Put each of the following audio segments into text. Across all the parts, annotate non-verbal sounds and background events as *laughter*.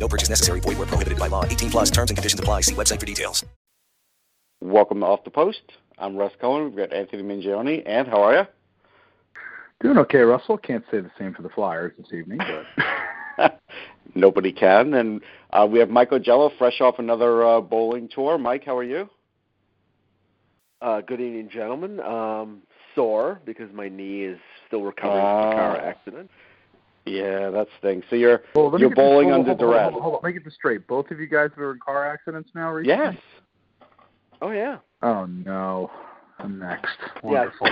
No purchase necessary. Void where prohibited by law. 18 plus terms and conditions apply. See website for details. Welcome to Off the Post. I'm Russ Cohen. We've got Anthony Mingioni. And how are you? Doing okay, Russell. Can't say the same for the Flyers this evening, but *laughs* Nobody can. And uh, we have Mike Augello, fresh off another uh, bowling tour. Mike, how are you? Uh, good evening, gentlemen. Um, sore because my knee is still recovering from Ah. a car accident. Yeah, that stinks. So you're well, you're get this- bowling hold under hold duress. Hold on, hold on, let me get this straight. Both of you guys were in car accidents now recently. Yes. Oh yeah. Oh no. I'm next. Yes. Wonderful.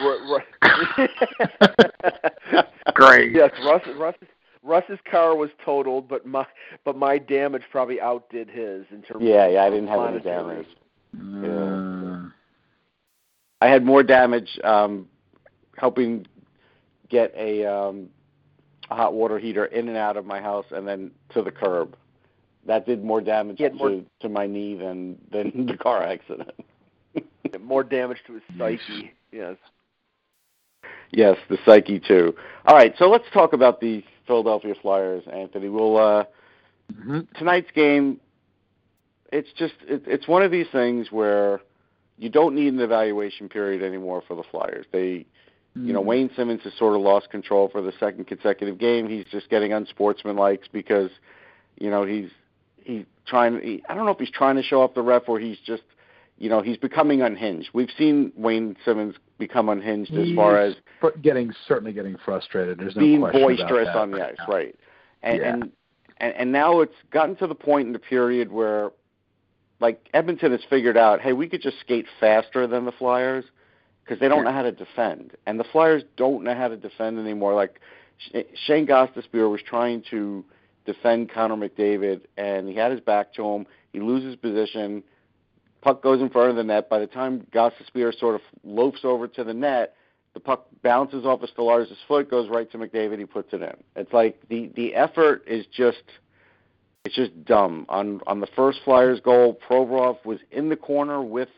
*laughs* Ru- Ru- *laughs* *laughs* Great. yes, Russ, Russ, Russ's car was totaled, but my but my damage probably outdid his in terms. Yeah, of yeah, I didn't have any monetary. damage. Uh, I had more damage um, helping get a, um, a hot water heater in and out of my house and then to the curb. That did more damage You had more- to, to my knee than than *laughs* the car accident. *laughs* More damage to his psyche. Yes. Yes, the psyche too. All right, so let's talk about the Philadelphia Flyers, Anthony. We'll uh, mhm. tonight's game. It's just it, it's one of these things where you don't need an evaluation period anymore for the Flyers. They, you know. Wayne Simmonds has sort of lost control for the second consecutive game. He's just getting unsportsmanlike because, you know, he's he's trying. He, I don't know if he's trying to show off the ref or he's just, you know, he's becoming unhinged. We've seen Wayne Simmonds become unhinged as far as getting certainly getting frustrated. There's no being boisterous about that on the ice, now. right? And, Yeah. and and and now it's gotten to the point in the period where, like Edmonton has figured out, hey, we could just skate faster than the Flyers because they don't know how to defend, and the Flyers don't know how to defend anymore. Like Sh- Shane Gostisbehere was trying to defend Connor McDavid, and he had his back to him. He loses position. Puck goes in front of the net. By the time Gostisbehere sort of loafs over to the net, the puck bounces off of Stellaris' foot, goes right to McDavid. He puts it in. It's like the the effort is just it's just dumb. On on the first Flyers goal, Provorov was in the corner with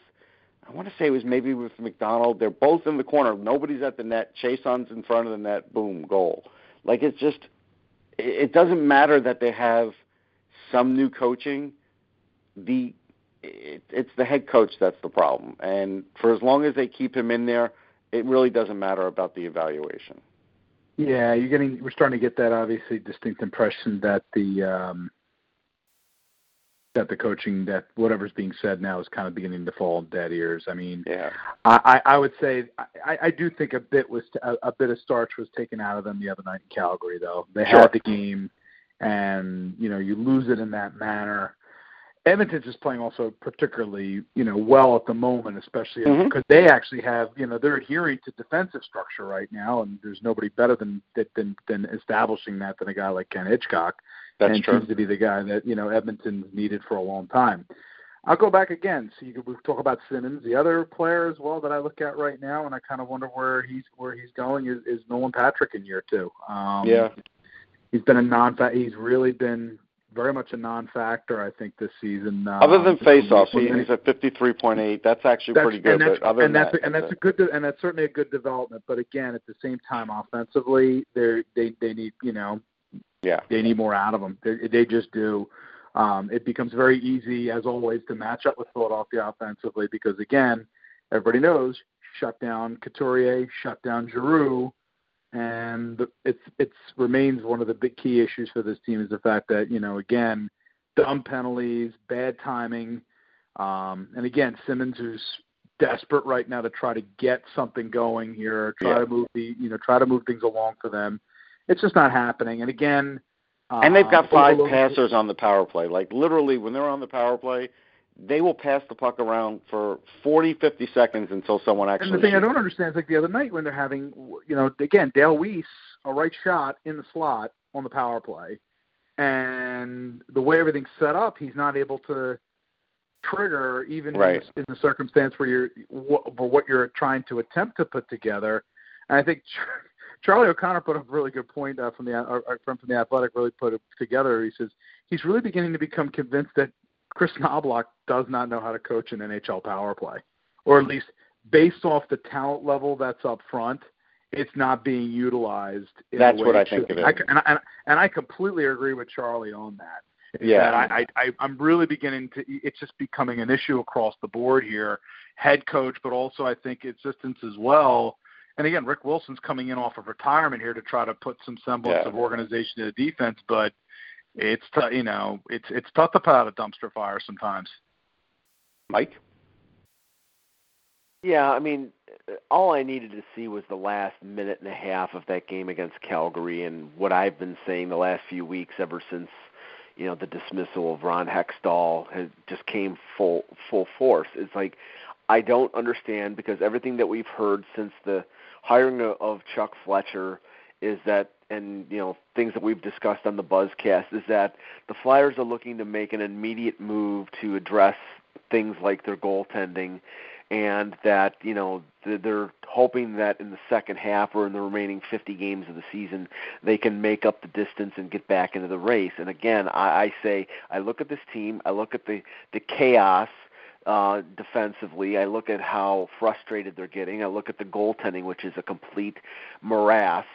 I want to say it was maybe with McDonald. They're both in the corner. Nobody's at the net. Chiasson's in front of the net. Boom, goal. Like it's just it, doesn't matter that they have some new coaching. The it, it's the head coach that's the problem. And for as long as they keep him in there, it really doesn't matter about the evaluation. Yeah, you're getting. We're starting to get that obviously distinct impression that the um, that the coaching that whatever's being said now is kind of beginning to fall on dead ears. I mean, Yeah. I, I would say I, I do think a bit was a, a bit of starch was taken out of them the other night in Calgary. Though they Sure. had the game, and you know you lose it in that manner. Edmonton's just playing also particularly you know well at the moment, especially Mhm. because they actually have you know they're adhering to defensive structure right now, and there's nobody better than than than establishing that than a guy like Ken Hitchcock That's and true. seems to be the guy that you know Edmonton's needed for a long time. I'll go back again. So you could we talk about Simmonds. The other player as well that I look at right now, and I kind of wonder where he's where he's going is, is Nolan Patrick in year two. Um, Yeah. he's been a non. He's really been very much a non-factor. I think this season. Um, Other than face-offs, he, he's at 53.8. That's actually that's, pretty good. And that's, but other and than that's that, and that's a good and that's certainly a good development. But again, at the same time, offensively, they they they need you know yeah. they need more out of them. They, they just do. Um, it becomes very easy, as always, to match up with Philadelphia offensively because, again, everybody knows shut down Couturier, shut down Giroux, and it's it's remains one of the big key issues for this team is the fact that you know again, dumb penalties, bad timing, um, and again Simmonds who's desperate right now to try to get something going here, try Yeah. to move the you know try to move things along for them. It's just not happening. And again, And they've got um, five passers on the power play. Like literally, when they're on the power play, they will pass the puck around for 40, 50 seconds until someone actually. And the thing I don't understand is like the other night when they're having, you know, again Dale Weise a right shot in the slot on the power play, and the way everything's set up, he's not able to trigger, even right. in, the, in the circumstance where you're what, for what you're trying to attempt to put together. And I think Charlie O'Connor put up a really good point uh, from the uh, from from the Athletic. Really put it together. He says he's really beginning to become convinced that Kris Knoblauch does not know how to coach an NHL power play, or at least based off the talent level that's up front, it's not being utilized. that's what I think it is. I, and, I, and I completely agree with Charlie on that. Yeah, I, I, I'm really beginning to. It's just becoming an issue across the board here, head coach, but also I think assistants as well. And again, Rick Wilson's coming in off of retirement here to try to put some semblance yeah. of organization to the defense, but it's t- you know it's it's tough to put out a dumpster fire sometimes. Mike. Yeah, I mean, all I needed to see was the last minute and a half of that game against Calgary, and what I've been saying the last few weeks ever since you know the dismissal of Ron Hextall has just came full full force. It's like I don't understand because everything that we've heard since the hiring of Chuck Fletcher is that and you know things that we've discussed on the Buzzcast is that the Flyers are looking to make an immediate move to address things like their goaltending and that you know they're hoping that in the second half or in the remaining 50 games of the season they can make up the distance and get back into the race. And again, I, I say I look at this team, I look at the the chaos uh, defensively. I look at how frustrated they're getting. I look at the goaltending, which is a complete morass,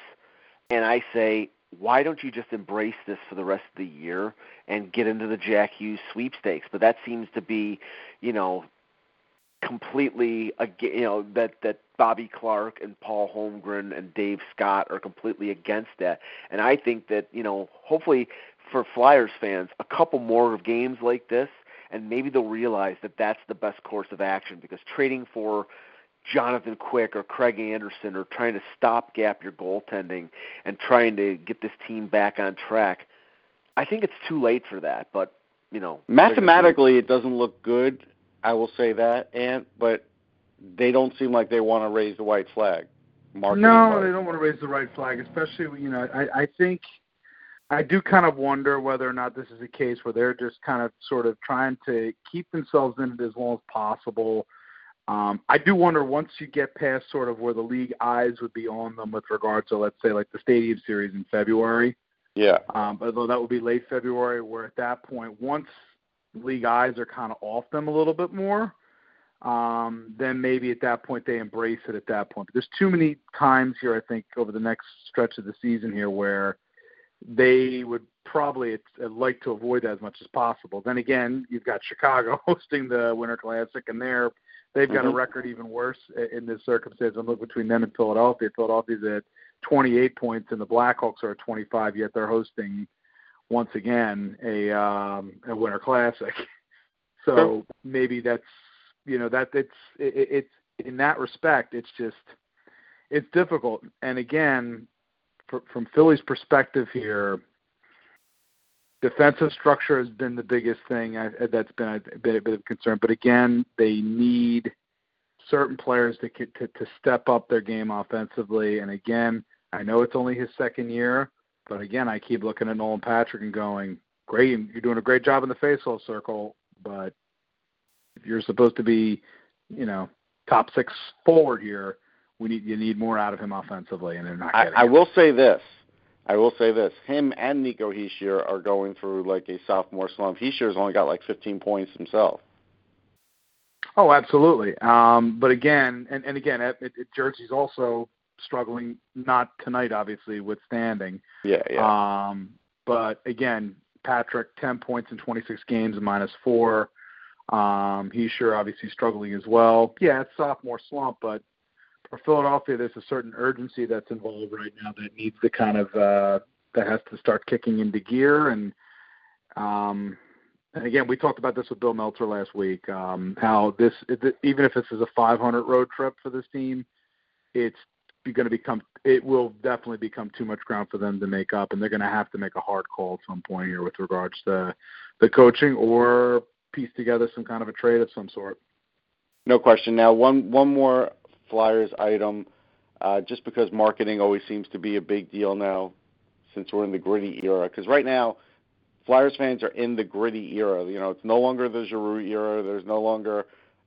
and I say, why don't you just embrace this for the rest of the year and get into the Jack Hughes sweepstakes? But that seems to be, you know, completely you know that that Bobby Clarke and Paul Holmgren and Dave Scott are completely against that. And I think that, you know, hopefully for Flyers fans, a couple more games like this and maybe they'll realize that that's the best course of action because trading for Jonathan Quick or Craig Anderson or trying to stopgap your goaltending and trying to get this team back on track. I think it's too late for that, but you know, mathematically it doesn't look good. I will say that, and but they don't seem like they want to raise the white flag. no, they don't want to raise the white flag, especially you know. I I think I do kind of wonder whether or not this is a case where they're just kind of sort of trying to keep themselves in it as long as possible. Um, I do wonder once you get past sort of where the league eyes would be on them with regard to let's say like the Stadium Series in February. Yeah. Um, although that would be late February, where at that point, once league eyes are kind of off them a little bit more, um, then maybe at that point they embrace it at that point. But there's too many times here, I think, over the next stretch of the season here where they would probably like to avoid that as much as possible. Then again, you've got *laughs* Chicago hosting the Winter Classic, and they're they've got mm-hmm. a record even worse in this circumstance. And look between them and Philadelphia. Philadelphia's at 28 points, and the Blackhawks are at 25. Yet they're hosting once again a um, a Winter Classic. *laughs* So sure. maybe that's you know that it's it, it's in that respect it's just it's difficult. And again, from Philly's perspective here, defensive structure has been the biggest thing I, that's been a, bit, a bit of concern. But again, they need certain players to, to to step up their game offensively. And again, I know it's only his second year, but again, I keep looking at Nolan Patrick and going, "Great, you're doing a great job in the faceoff circle, but you're supposed to be, you know, top six forward here, we need you need more out of him offensively, and they're not I, getting. I will say this. I will say this. Him and Nico Hischier are going through like a sophomore slump. Hischier's only got like 15 points himself. Oh, absolutely. Um, but again, and, and again, it, it, Jersey's also struggling. Not tonight, obviously, withstanding. Yeah, yeah. Um, but again, Patrick, 10 points in 26 games, minus four. Um, Hischier obviously struggling as well. Yeah, it's sophomore slump, but for Philadelphia, there's a certain urgency that's involved right now that needs to kind of uh, that has to start kicking into gear. And um, and again, we talked about this with Bill Meltzer last week. Um, how this, even if this is a 500 road trip for this team, it's going to become it will definitely become too much ground for them to make up, and they're going to have to make a hard call at some point here with regards to the coaching or piece together some kind of a trade of some sort. No question. Now, one one more Flyers item, uh, just because marketing always seems to be a big deal now, since we're in the gritty era. Because right now, Flyers fans are in the gritty era. You know, it's no longer the Giroux era. There's no longer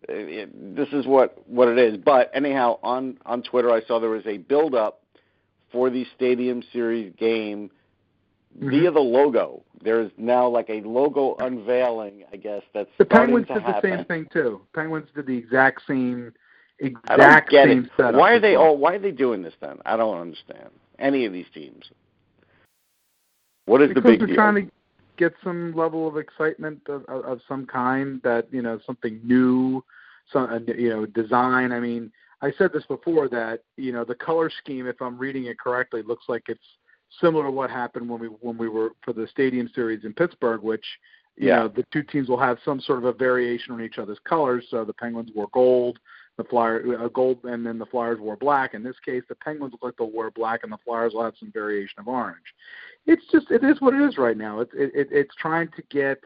it, this is what what it is. But anyhow, on on Twitter, I saw there was a build up for the Stadium Series game mm-hmm. via the logo. There's now like a logo unveiling. I guess that's the Penguins did happen. the same thing too. Penguins did the exact same exact I don't get same it. setup. Why are they all? Why are they doing this then? I don't understand any of these teams. What is because the big deal? they're deal? trying to get some level of excitement of, of, of some kind that you know something new some uh, you know design. I mean, I said this before that you know the color scheme, if I'm reading it correctly, looks like it's similar to what happened when we when we were for the Stadium Series in Pittsburgh, which you yeah. know the two teams will have some sort of a variation on each other's colors. So the Penguins wore gold, the Flyer uh, gold, and then the Flyers wore black. In this case, the Penguins look like they'll wear black, and the Flyers will have some variation of orange. It's just it is what it is right now. It's it, it it's trying to get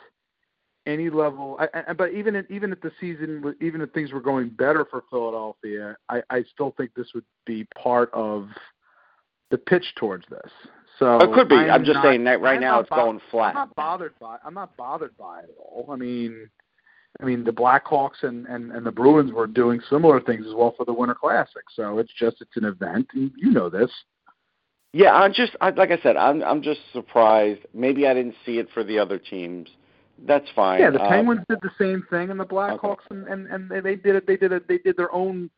any level. I, I, but even if, even if the season, even if things were going better for Philadelphia, I, I still think this would be part of the pitch towards this. So it could be. I'm, I'm just not, saying that right I'm now it's bo- going flat. I'm not bothered by. I'm not bothered by it at all. I mean, I mean the Blackhawks and, and and the Bruins were doing similar things as well for the Winter Classic. So it's just it's an event, and you know this. Yeah, I'm just I, like I said, I'm I'm just surprised. Maybe I didn't see it for the other teams that's fine. Yeah, the uh, Penguins did the same thing, and the Blackhawks, okay. and, and and they did it. They did it. They did their own.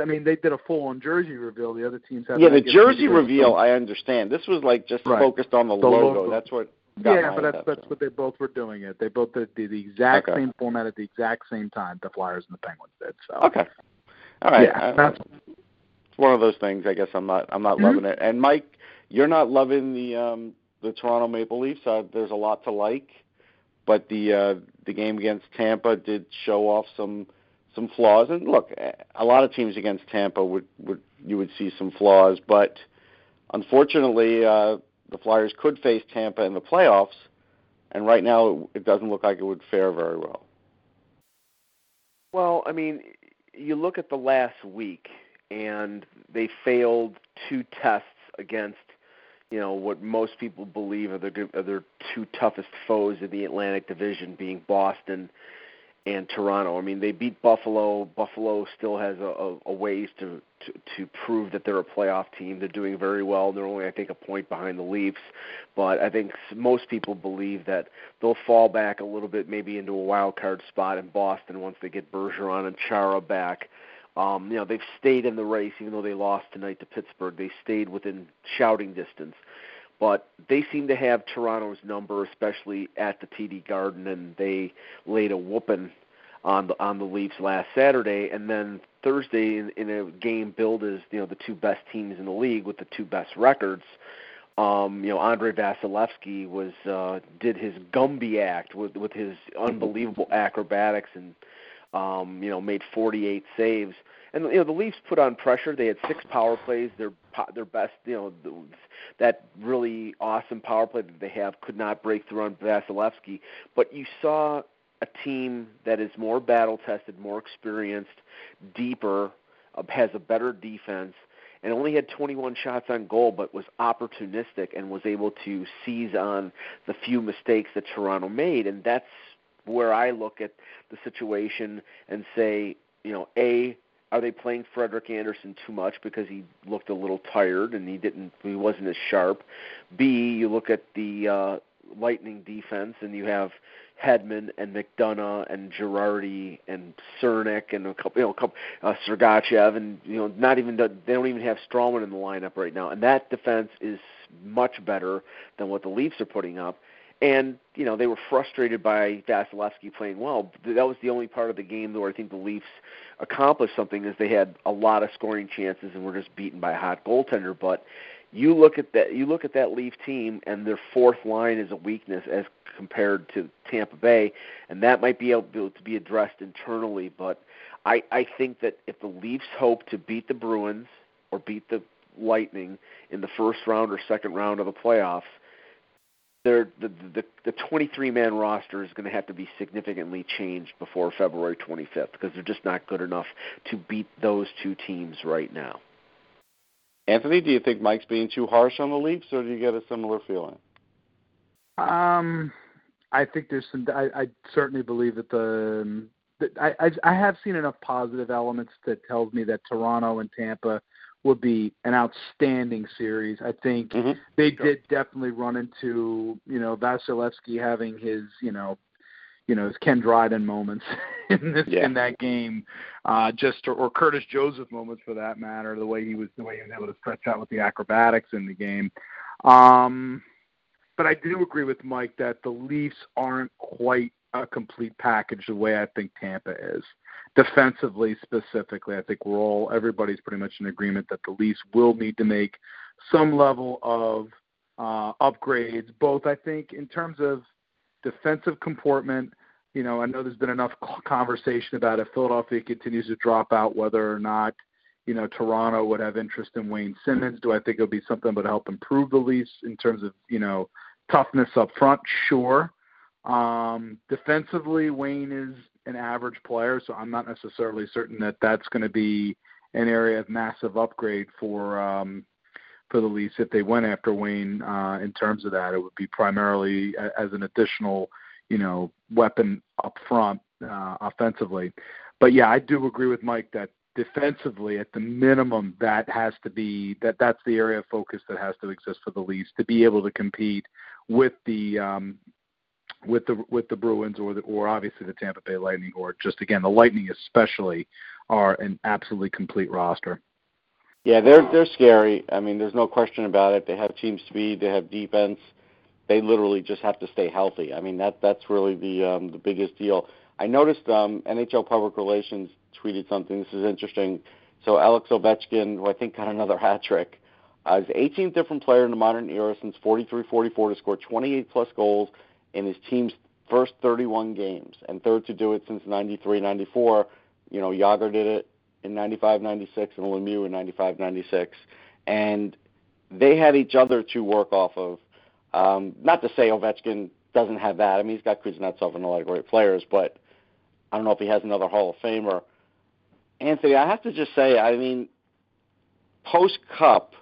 I mean, they did a full-on jersey reveal. The other teams had. Yeah, the jersey reveal. reveal, I understand. This was like just right. focused on the, the logo. logo. That's what. Yeah, but that's that's what they both were doing. It. They both did the, the exact Okay. same format at the exact same time. The Flyers and the Penguins did. So. Okay. All right. Yeah, Uh, that's it's one of those things. I guess I'm not. I'm not Mhm. loving it. And Mike, you're not loving the um the Toronto Maple Leafs. Uh, there's a lot to like, but the uh the game against Tampa did show off some some flaws. And look, a lot of teams against Tampa would would you would see some flaws, but unfortunately, uh the Flyers could face Tampa in the playoffs, and right now it doesn't look like it would fare very well. Well, I mean, you look at the last week, and they failed two tests against, you know, what most people believe are their are their two toughest foes in the Atlantic Division, being Boston and Toronto. I mean, they beat Buffalo. Buffalo still has a, a, ways to, to to prove that they're a playoff team. They're doing very well. They're only, I think, a point behind the Leafs, but I think most people believe that they'll fall back a little bit, maybe into a wild card spot in Boston once they get Bergeron and Chara back. Um, you know, they've stayed in the race, even though they lost tonight to Pittsburgh. They stayed within shouting distance but they seem to have Toronto's number, especially at the TD Garden, and they laid a whooping on the on the Leafs last Saturday, and then Thursday in, in a game billed as you know the two best teams in the league with the two best records. Um, you know, Andrei Vasilevskiy was uh, did his Gumby act with with his unbelievable acrobatics and um, you know made 48 saves. And you know the Leafs put on pressure. They had six power plays. Their their best, you know, that really awesome power play that they have could not break through on Vasilevskiy. But you saw a team that is more battle tested, more experienced, deeper, uh, has a better defense, and only had 21 shots on goal, but was opportunistic and was able to seize on the few mistakes that Toronto made. And that's where I look at the situation and say, you know, a are they playing Frederik Andersen too much because he looked a little tired and he didn't he wasn't as sharp? B you look at the uh Lightning defense and you have Hedman and McDonagh and Girardi and Cernak and a couple you know a couple uh Sergachev and you know not even the, they don't even have Stralman in the lineup right now and that defense is much better than what the Leafs are putting up and you know they were frustrated by Vasilevskiy playing well. That was the only part of the game where I think the Leafs accomplished something, is they had a lot of scoring chances and were just beaten by a hot goaltender. But you look at that, you look at that Leaf team, and their fourth line is a weakness as compared to Tampa Bay, and that might be able to be addressed internally. But I I think that if the Leafs hope to beat the Bruins or beat the Lightning in the first round or second round of the playoffs the the the 23 man roster is going to have to be significantly changed before February 25th because they're just not good enough to beat those two teams right now. Anthony, do you think Mike's being too harsh on the Leafs, or do you get a similar feeling? Um, I think there's some. I, I certainly believe that the. That I, I I have seen enough positive elements that tells me that Toronto and Tampa would be an outstanding series. I think mm-hmm. they did definitely run into you know Vasilevskiy having his you know you know his Ken Dryden moments *laughs* in this yeah. in that game, uh, just or, or Curtis Joseph moments for that matter. The way he was the way he was able to stretch out with the acrobatics in the game. Um, but I do agree with Mike that the Leafs aren't quite a complete package the way I think Tampa is. Defensively, specifically, I think we're all everybody's pretty much in agreement that the Leafs will need to make some level of uh, upgrades. Both, I think, in terms of defensive comportment. You know, I know there's been enough conversation about if Philadelphia continues to drop out, whether or not you know, Toronto would have interest in Wayne Simmonds. Do I think it'll be something that would help improve the Leafs in terms of, you know, toughness up front? Sure. Um, defensively, Wayne is an average player, so I'm not necessarily certain that that's going to be an area of massive upgrade for um, for the Leafs if they went after Wayne. Uh, in terms of that, it would be primarily as an additional, you know, weapon up front uh, offensively. But yeah, I do agree with Mike that defensively, at the minimum, that has to be that that's the area of focus that has to exist for the Leafs to be able to compete with the um, with the with the Bruins or the, or obviously the Tampa Bay Lightning or just again the Lightning especially are an absolutely complete roster. Yeah, they're they're scary. I mean, there's no question about it. They have team speed, they have defense. They literally just have to stay healthy. I mean, that that's really the um, the biggest deal. I noticed um, NHL Public Relations tweeted something. This is interesting. So Alex Ovechkin, who I think got another hat trick, uh, is 18th different player in the modern era since 43-44 to score 28 plus goals in his team's first 31 games, and third to do it since 93-94. You know, Jagr did it in 95-96 and Lemieux in 95-96, and they had each other to work off of. Um, not to say Ovechkin doesn't have that. I mean, he's got Kuznetsov and a lot of great players, but I don't know if he has another Hall of Famer. Anthony, I have to just say, I mean, post Cup,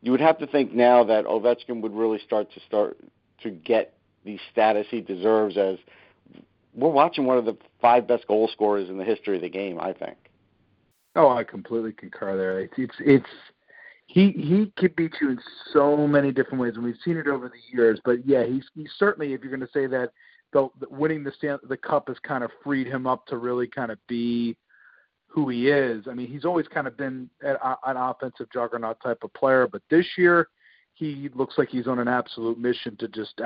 you would have to think now that Ovechkin would really start to start to get the status he deserves as we're watching one of the five best goal scorers in the history of the game. I think. Oh, I completely concur there. It's it's, it's he he could beat you in so many different ways, and we've seen it over the years. But yeah, he's he's certainly if you're going to say that the, winning the stand, the cup has kind of freed him up to really kind of be who he is. I mean, he's always kind of been an offensive juggernaut type of player, but this year he looks like he's on an absolute mission to just.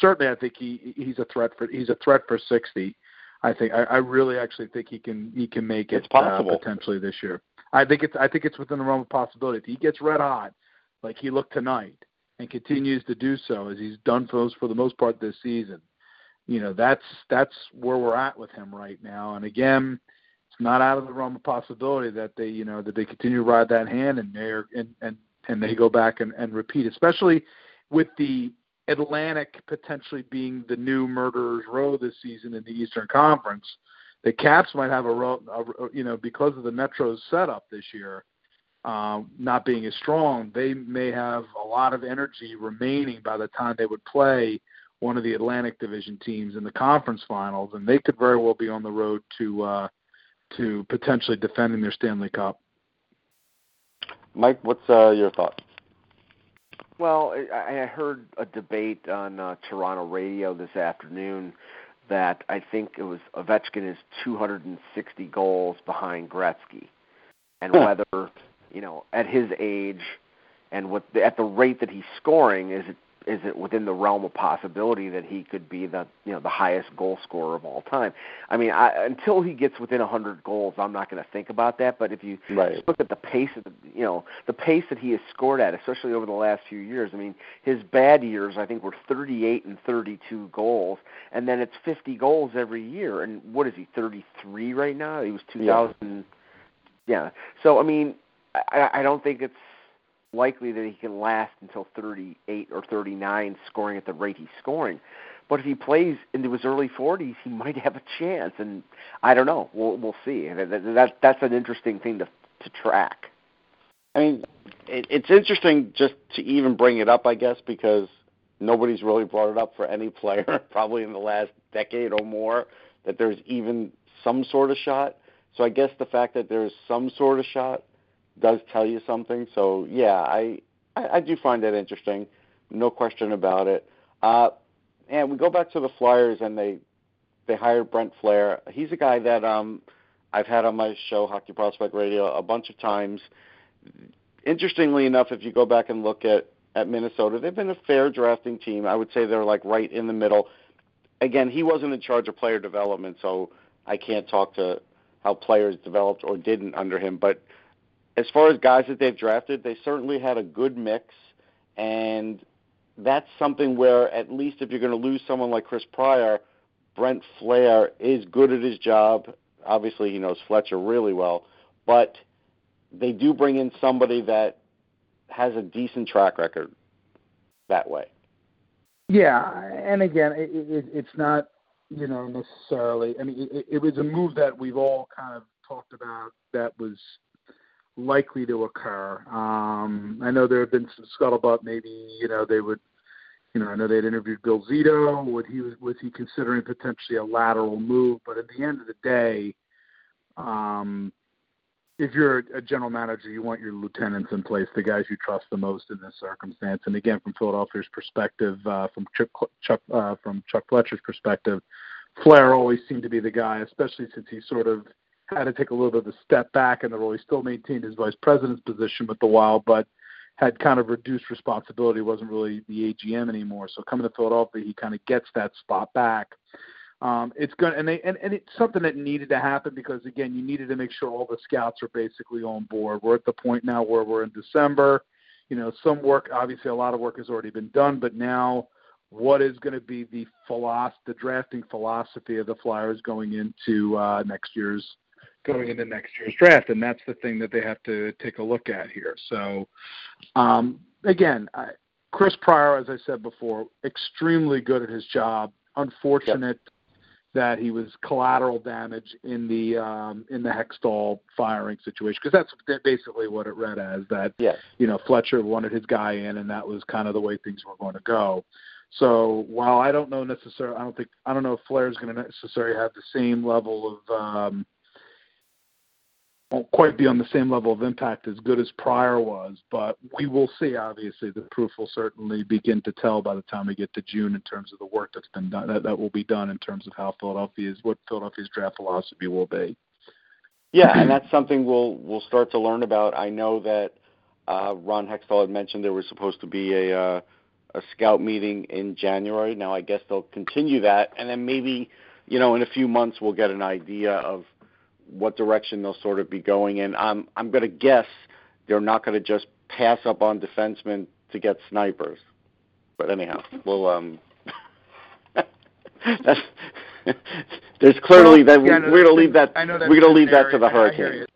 Certainly, I think he he's a threat for he's a threat for sixty. I think I, I really actually think he can he can make it uh, potentially this year. I think it's I think it's within the realm of possibility. If he gets red hot, like he looked tonight, and continues to do so as he's done for those for the most part this season, you know that's that's where we're at with him right now. And again, it's not out of the realm of possibility that they you know that they continue to ride that hand and they and and and they go back and, and repeat, especially with the Atlantic potentially being the new murderers row this season in the Eastern Conference. The Caps might have a, row, you know because of the Metro's setup this year. Um, not being as strong, they may have a lot of energy remaining by the time they would play one of the Atlantic Division teams in the conference finals, and they could very well be on the road to uh, to potentially defending their Stanley Cup. Mike, what's uh, your thought? Well, I I heard a debate on uh, Toronto radio this afternoon that I think it was Ovechkin is 260 goals behind Gretzky, and whether you know at his age and what at the rate that he's scoring is it is it within the realm of possibility that he could be the you know the highest goal scorer of all time? I mean, I, until he gets within 100 goals, I'm not going to think about that. But if you right. look at the pace of the you know the pace that he has scored at, especially over the last few years, I mean, his bad years I think were 38 and 32 goals, and then it's 50 goals every year. And what is he 33 right now? He was 2000. Yeah. yeah. So I mean, I, I don't think it's likely that he can last until 38 or 39 scoring at the rate he's scoring. But if he plays into his early 40s, he might have a chance. And I don't know. We'll we'll see. That, that that's an interesting thing to to track. I mean, it, it's interesting just to even bring it up, I guess, because nobody's really brought it up for any player *laughs* probably in the last decade or more that there's even some sort of shot. So I guess the fact that there's some sort of shot does tell you something. So yeah, I I, I do find that interesting, no question about it. Uh, and we go back to the Flyers, and they they hired Brent Flahr. He's a guy that um I've had on my show Hockey Prospect Radio a bunch of times. Interestingly enough, if you go back and look at at Minnesota, they've been a fair drafting team. I would say they're like right in the middle. Again, he wasn't in charge of player development, so I can't talk to how players developed or didn't under him. But as far as guys that they've drafted, they certainly had a good mix, and that's something where at least if you're going to lose someone like Chris Pryor, Brent Flahr is good at his job. Obviously, he knows Fletcher really well, but they do bring in somebody that has a decent track record that way. Yeah, and again, it, it, it's not you know necessarily. I mean, it, it was a move that we've all kind of talked about that was likely to occur. Um, I know there have been some scuttlebutt. Maybe you know they would. You know, I know they had interviewed Bill Zito. Would he was he considering potentially a lateral move? But at the end of the day, um, if you're a general manager, you want your lieutenants in place, the guys you trust the most in this circumstance. And again, from Philadelphia's perspective, uh, from Chuck, Chuck uh, from Chuck Fletcher's perspective, Flahr always seemed to be the guy, especially since he sort of had to take a little bit of a step back in the role. He still maintained his vice president's position with the Wild, but had kind of reduced responsibility, wasn't really the AGM anymore. So coming to Philadelphia, he kind of gets that spot back. Um, it's going and they and, and it's something that needed to happen because again, you needed to make sure all the scouts are basically on board. We're at the point now where we're in December. You know, some work, obviously, a lot of work has already been done, but now what is going to be the philosophy, the drafting philosophy of the Flyers going into uh, next year's going into next year's draft, and that's the thing that they have to take a look at here. So, um, again, I, Chris Pryor, as I said before, extremely good at his job. Unfortunate yep. that he was collateral damage in the um, in the Hextall firing situation because that's basically what it read as that. Yes. You know, Fletcher wanted his guy in, and that was kind of the way things were going to go. So while I don't know necessarily, I don't think I don't know if Flahr is going to necessarily have the same level of um, won't quite be on the same level of impact as good as Pryor was, but we will see. Obviously, the proof will certainly begin to tell by the time we get to June in terms of the work that's been done. That, that will be done in terms of how Philadelphia's what Philadelphia's draft philosophy will be. Yeah, and that's something we'll we'll start to learn about. I know that uh, Ron Hextall had mentioned there was supposed to be a uh, a scout meeting in January. Now I guess they'll continue that, and then maybe you know in a few months we'll get an idea of what direction they'll sort of be going in. I'm I'm going to guess they're not going to just pass up on defensemen to get snipers. But anyhow, we'll um. *laughs* that's, *laughs* there's clearly well, that yeah, we're going to leave that. we're going to leave that to the hurricane.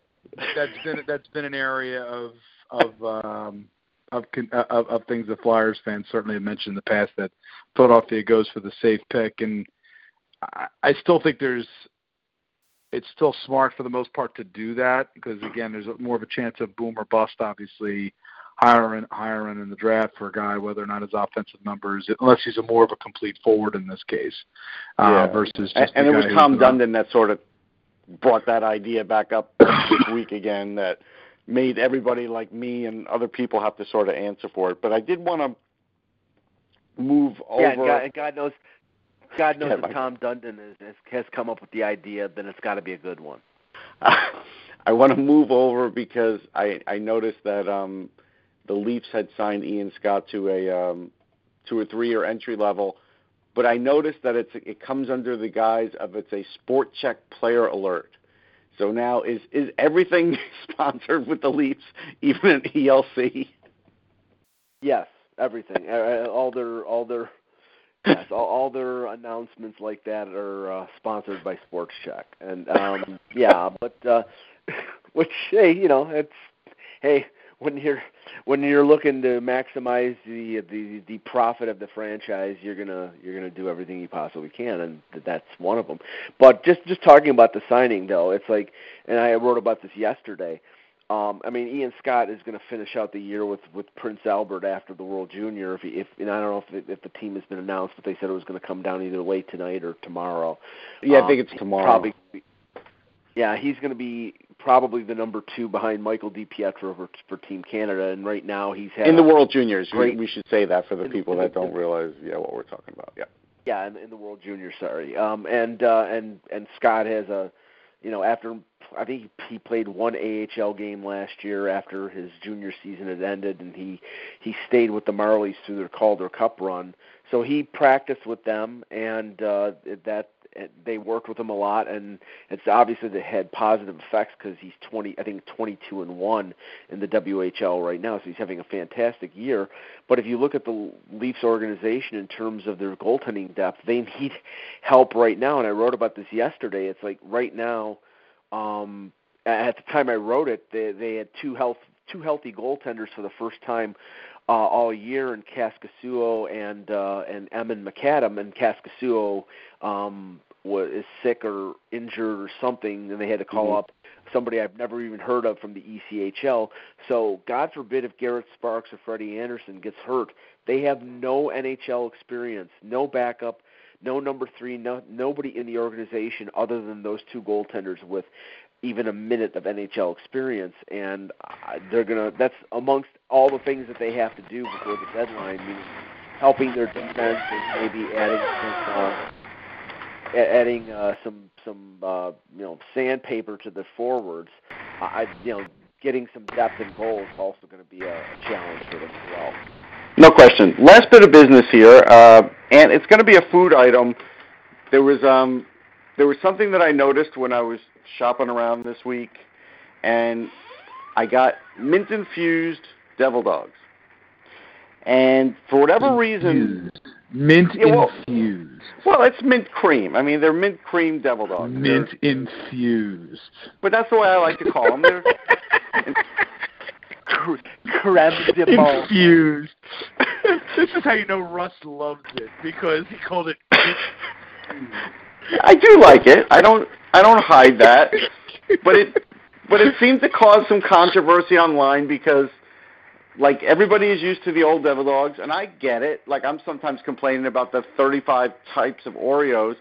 That's been that's been an area of of um, of, of of things the Flyers fans certainly have mentioned in the past that Philadelphia goes for the safe pick, and I, I still think there's it's still smart for the most part to do that because again, there's more of a chance of boom or bust. Obviously, hiring hiring in the draft for a guy, whether or not his offensive numbers, unless he's a more of a complete forward in this case, uh, yeah. versus just and, and it was Tom Dundon that sort of brought that idea back up this week again that made everybody like me and other people have to sort of answer for it. But I did want to move yeah, over. Yeah, God, God knows God knows yeah, if Tom Dundon is, is, has come up with the idea, then it's got to be a good one. *laughs* I want to move over because I I noticed that um, the Leafs had signed Ian Scott to a um, to a three year entry level, but I noticed that it's it comes under the guise of it's a Sport Chek player alert. So now is is everything *laughs* sponsored with the Leafs, even an ELC? Yes, everything. All their all their yes, all, all their announcements like that are uh, sponsored by Sports Check, and um, yeah, but uh, *laughs* which hey, you know, it's hey when you're when you're looking to maximize the the the profit of the franchise, you're gonna you're gonna do everything you possibly can, and that's one of them. But just just talking about the signing though, it's like, and I wrote about this yesterday. Um, I mean, Ian Scott is going to finish out the year with with Prince Albert after the World Junior. If, he, if and I don't know if the, if the team has been announced, but they said it was going to come down either late tonight or tomorrow. Yeah, um, I think it's tomorrow. Probably. Yeah, he's going to be probably the number two behind Michael DiPietro for, for Team Canada, and right now he's had in the World Juniors. Great. We should say that for the people that don't realize, yeah, what we're talking about. Yeah. Yeah, in, in the World Junior, sorry. Um, and uh, and and Scott has a, you know, after I think he played one AHL game last year after his junior season had ended, and he he stayed with the Marlies through their Calder Cup run. So he practiced with them, and uh, that they worked with him a lot, and it's obviously that had positive effects because he's 20, I think 22 and one in the WHL right now, so he's having a fantastic year. But if you look at the Leafs organization in terms of their goaltending depth, they need *laughs* help right now, and I wrote about this yesterday. It's like right now, um, at the time I wrote it, they they had two health two healthy goaltenders for the first time uh, all year in Kaskisuo and uh, and Eamon McAdam, and Kaskisuo um, was is sick or injured or something, and they had to call Mhm. up somebody I've never even heard of from the ECHL. So God forbid if Garrett Sparks or Freddie Andersen gets hurt, they have no NHL experience, no backup, no number three, no nobody in the organization other than those two goaltenders with even a minute of NHL experience, and uh, they're gonna. That's amongst all the things that they have to do before the deadline, meaning helping their defense and maybe adding some, uh, adding uh, some some uh, you know sandpaper to the forwards. I you know getting some depth in goals is also going to be a, a challenge for them as well. No question. Last bit of business here, uh, and it's going to be a food item. There was um, there was something that I noticed when I was shopping around this week, and I got mint infused devil dogs. And for whatever reason, mint Yeah, well- infused. well, it's mint cream. I mean, they're mint cream devil dogs. Mint They're- infused. but that's the way I like to call them. They're, Creme de menthe. Infused. *laughs* this is how you know Russ loves it because he called it. *laughs* I do like it. I don't. I don't hide that. But it. But it seemed to cause some controversy online because, like, everybody is used to the old Devil Dogs, and I get it. Like, I'm sometimes complaining about the 35 types of Oreos,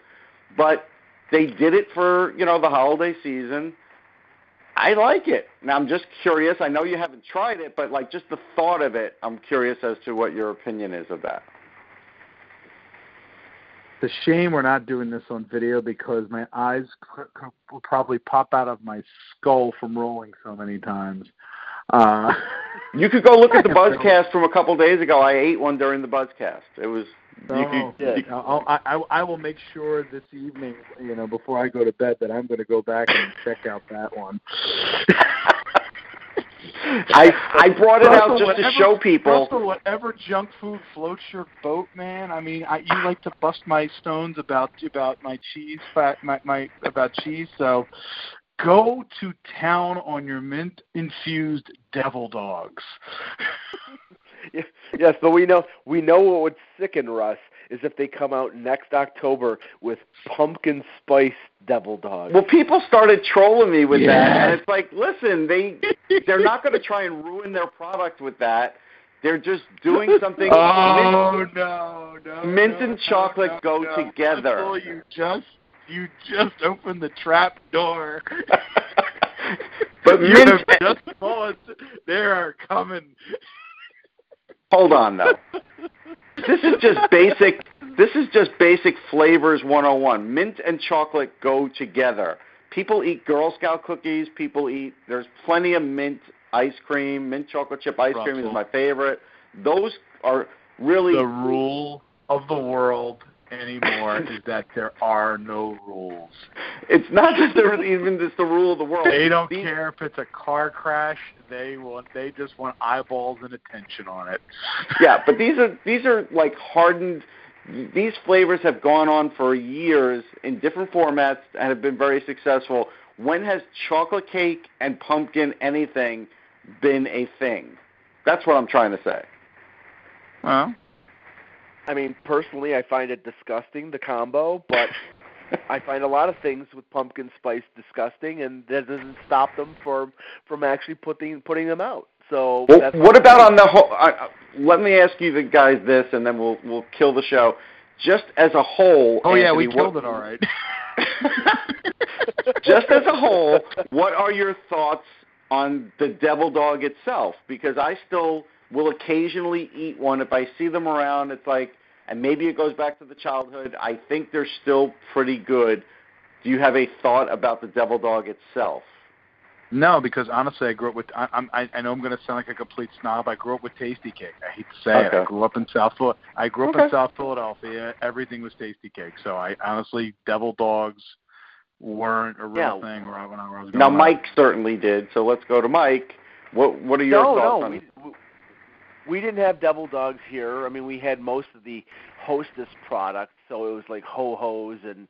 but they did it for you know the holiday season. I like it. Now I'm just curious. I know you haven't tried it, but like just the thought of it, I'm curious as to what your opinion is of that. It's a shame we're not doing this on video because my eyes will probably pop out of my skull from rolling so many times. Uh, *laughs* You could go look at the *laughs* I have no- Buzzcast from a couple days ago. I ate one during the Buzzcast. It was you Oh, could, you- I'll, I, I I will make sure this evening, you know, before I go to bed, that I'm going to go back and check out that one. *laughs* I I brought it out just to show people. Russell, whatever junk food floats your boat, man. I mean, I, you like to bust my stones about about my cheese fat, my, my about cheese. So, go to town on your mint infused devil dogs. *laughs* Yes, yes, but we know we know what would sicken Russ is if they come out next October with pumpkin spice devil dogs. Well, people started trolling me with that, and it's like, listen, they they're not going to try and ruin their product with that. They're just doing *laughs* something. Oh mint- no, no! mint no, and chocolate no, go no. together. Russell, you just you just opened the trap door. *laughs* but you mint. have just paused. They are coming. Hold on, though. *laughs* This is just basic. This is just basic flavors 101. Mint and chocolate go together. People eat Girl Scout cookies. People eat. There's plenty of mint ice cream. Mint chocolate chip ice cream is my favorite. Those are really. The rule of the world anymore is that there are no rules. It's not that they're even just the rule of the world. They don't These- care if it's a car crash. They want. They just want eyeballs and attention on it. Yeah, but these are these are like hardened. These flavors have gone on for years in different formats and have been very successful. When has chocolate cake and pumpkin anything been a thing? That's what I'm trying to say. Well, I mean, personally, I find it disgusting the combo, but I *laughs* find a lot of things with pumpkin spice disgusting, and that doesn't stop them from from actually putting putting them out. So well, what about on the whole? Uh, let me ask you the guys this, and then we'll we'll kill the show. Just as a whole. Oh Anthony, yeah, we what, killed it all right. *laughs* just as a whole, what are your thoughts on the devil dog itself? Because I still will occasionally eat one if I see them around. It's like, and maybe it goes back to the childhood. I think they're still pretty good. Do you have a thought about the devil dog itself? No, because honestly, I grew up with. I, I'm, I, I know I'm going to sound like a complete snob. I grew up with Tastykake. I hate to say okay. it. I grew up in South. I grew up okay. in South Philadelphia. Everything was Tastykake. So I honestly, Devil Dogs weren't a real yeah. thing when I was growing up. Now, up. Mike certainly did. So let's go to Mike. What What are your no, thoughts no, on we, it? We didn't have devil dogs here. I mean, we had most of the Hostess products, so it was like ho hos and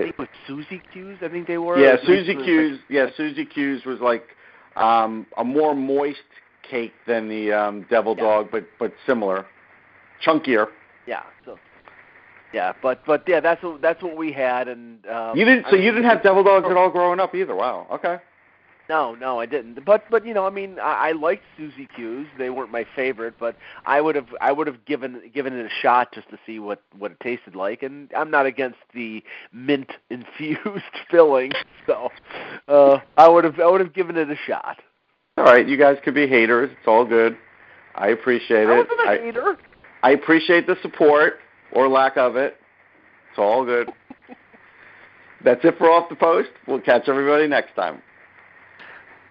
I think with Suzy Q's. I think they were. Yeah, Suzy Q's. Yeah, Suzy Q's was like um, a more moist cake than the um, Devil Yeah. Dog, but but similar, chunkier. Yeah. So. Yeah, but but yeah, that's what that's what we had, and um, You didn't. I So mean, you didn't have Devil Dogs at all growing up either. Wow. Okay. No, no, I didn't. But but you know, I mean, I, I liked Suzy Q's. They weren't my favorite, but I would have I would have given given it a shot just to see what what it tasted like. And I'm not against the mint infused *laughs* filling, so uh, I would have I would have given it a shot. All right. You guys could be haters. It's all good. I appreciate I it. wasn't a I, hater. I appreciate the support or lack of it. It's all good. *laughs* That's it for off the post. We'll catch everybody next time.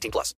18 plus.